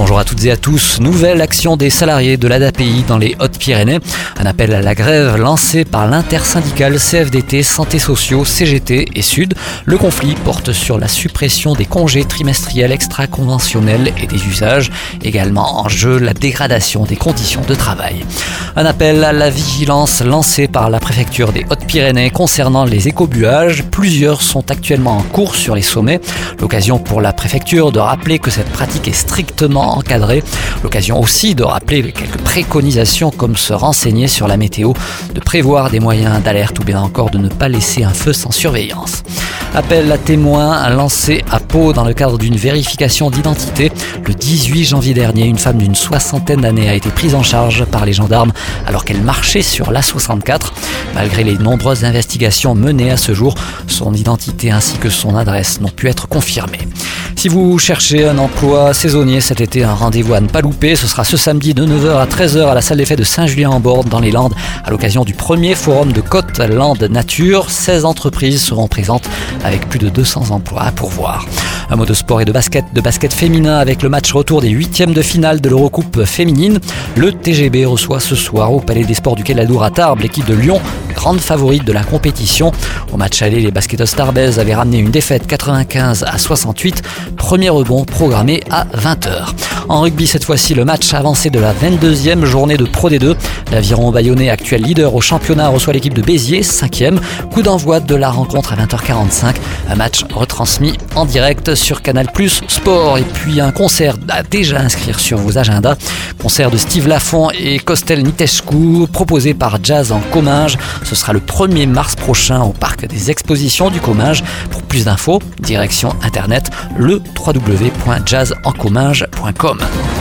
Bonjour à toutes et à tous. Nouvelle action des salariés de l'ADAPI dans les Hautes-Pyrénées. Un appel à la grève lancé par l'intersyndicale CFDT Santé Sociaux, CGT et Sud. Le conflit porte sur la suppression des congés trimestriels extra-conventionnels et des usages. Également en jeu la dégradation des conditions de travail. Un appel à la vigilance lancé par la préfecture des Hautes-Pyrénées concernant les écobuages. Plusieurs sont actuellement en cours sur les sommets. L'occasion pour la préfecture de rappeler que cette pratique est strictement encadré. L'occasion aussi de rappeler quelques préconisations comme se renseigner sur la météo, de prévoir des moyens d'alerte ou bien encore de ne pas laisser un feu sans surveillance. Appel à témoins lancé à Pau dans le cadre d'une vérification d'identité. Le 18 janvier dernier, une femme d'une soixantaine d'années a été prise en charge par les gendarmes alors qu'elle marchait sur l'A64. Malgré les nombreuses investigations menées à ce jour, son identité ainsi que son adresse n'ont pu être confirmées. Si vous cherchez un emploi saisonnier cet été, un rendez-vous à ne pas louper. Ce sera ce samedi de 9h à 13h à la salle des fêtes de Saint-Julien-en-Borde dans les Landes à l'occasion du premier forum de Côte Landes Nature. 16 entreprises seront présentes avec plus de 200 emplois à pourvoir. Un mot de sport et de basket, de basket féminin avec le match retour des huitièmes de finale de l'Eurocoupe féminine. Le TGB reçoit ce soir au Palais des Sports du Quai à Tarbes l'équipe de Lyon, grande favorite de la compétition. Au match aller, les basketteuses tarbaises avaient ramené une défaite 95 à 68. Premier rebond programmé à 20h. En rugby, cette fois-ci, le match avancé de la 22e journée de Pro D2. L'aviron bayonnais, actuel leader au championnat, reçoit l'équipe de Béziers, 5e. Coup d'envoi de la rencontre à 20h45. Un match retransmis en direct sur Canal Plus Sport. Et puis un concert à déjà inscrire sur vos agendas. Concert de Steve Lafont et Costel Nitescu, proposé par Jazz en Comminges. Ce sera le 1er mars prochain au parc des expositions du Comminges. Pour plus d'infos, direction internet le www.jazzencomminges.com. Come on.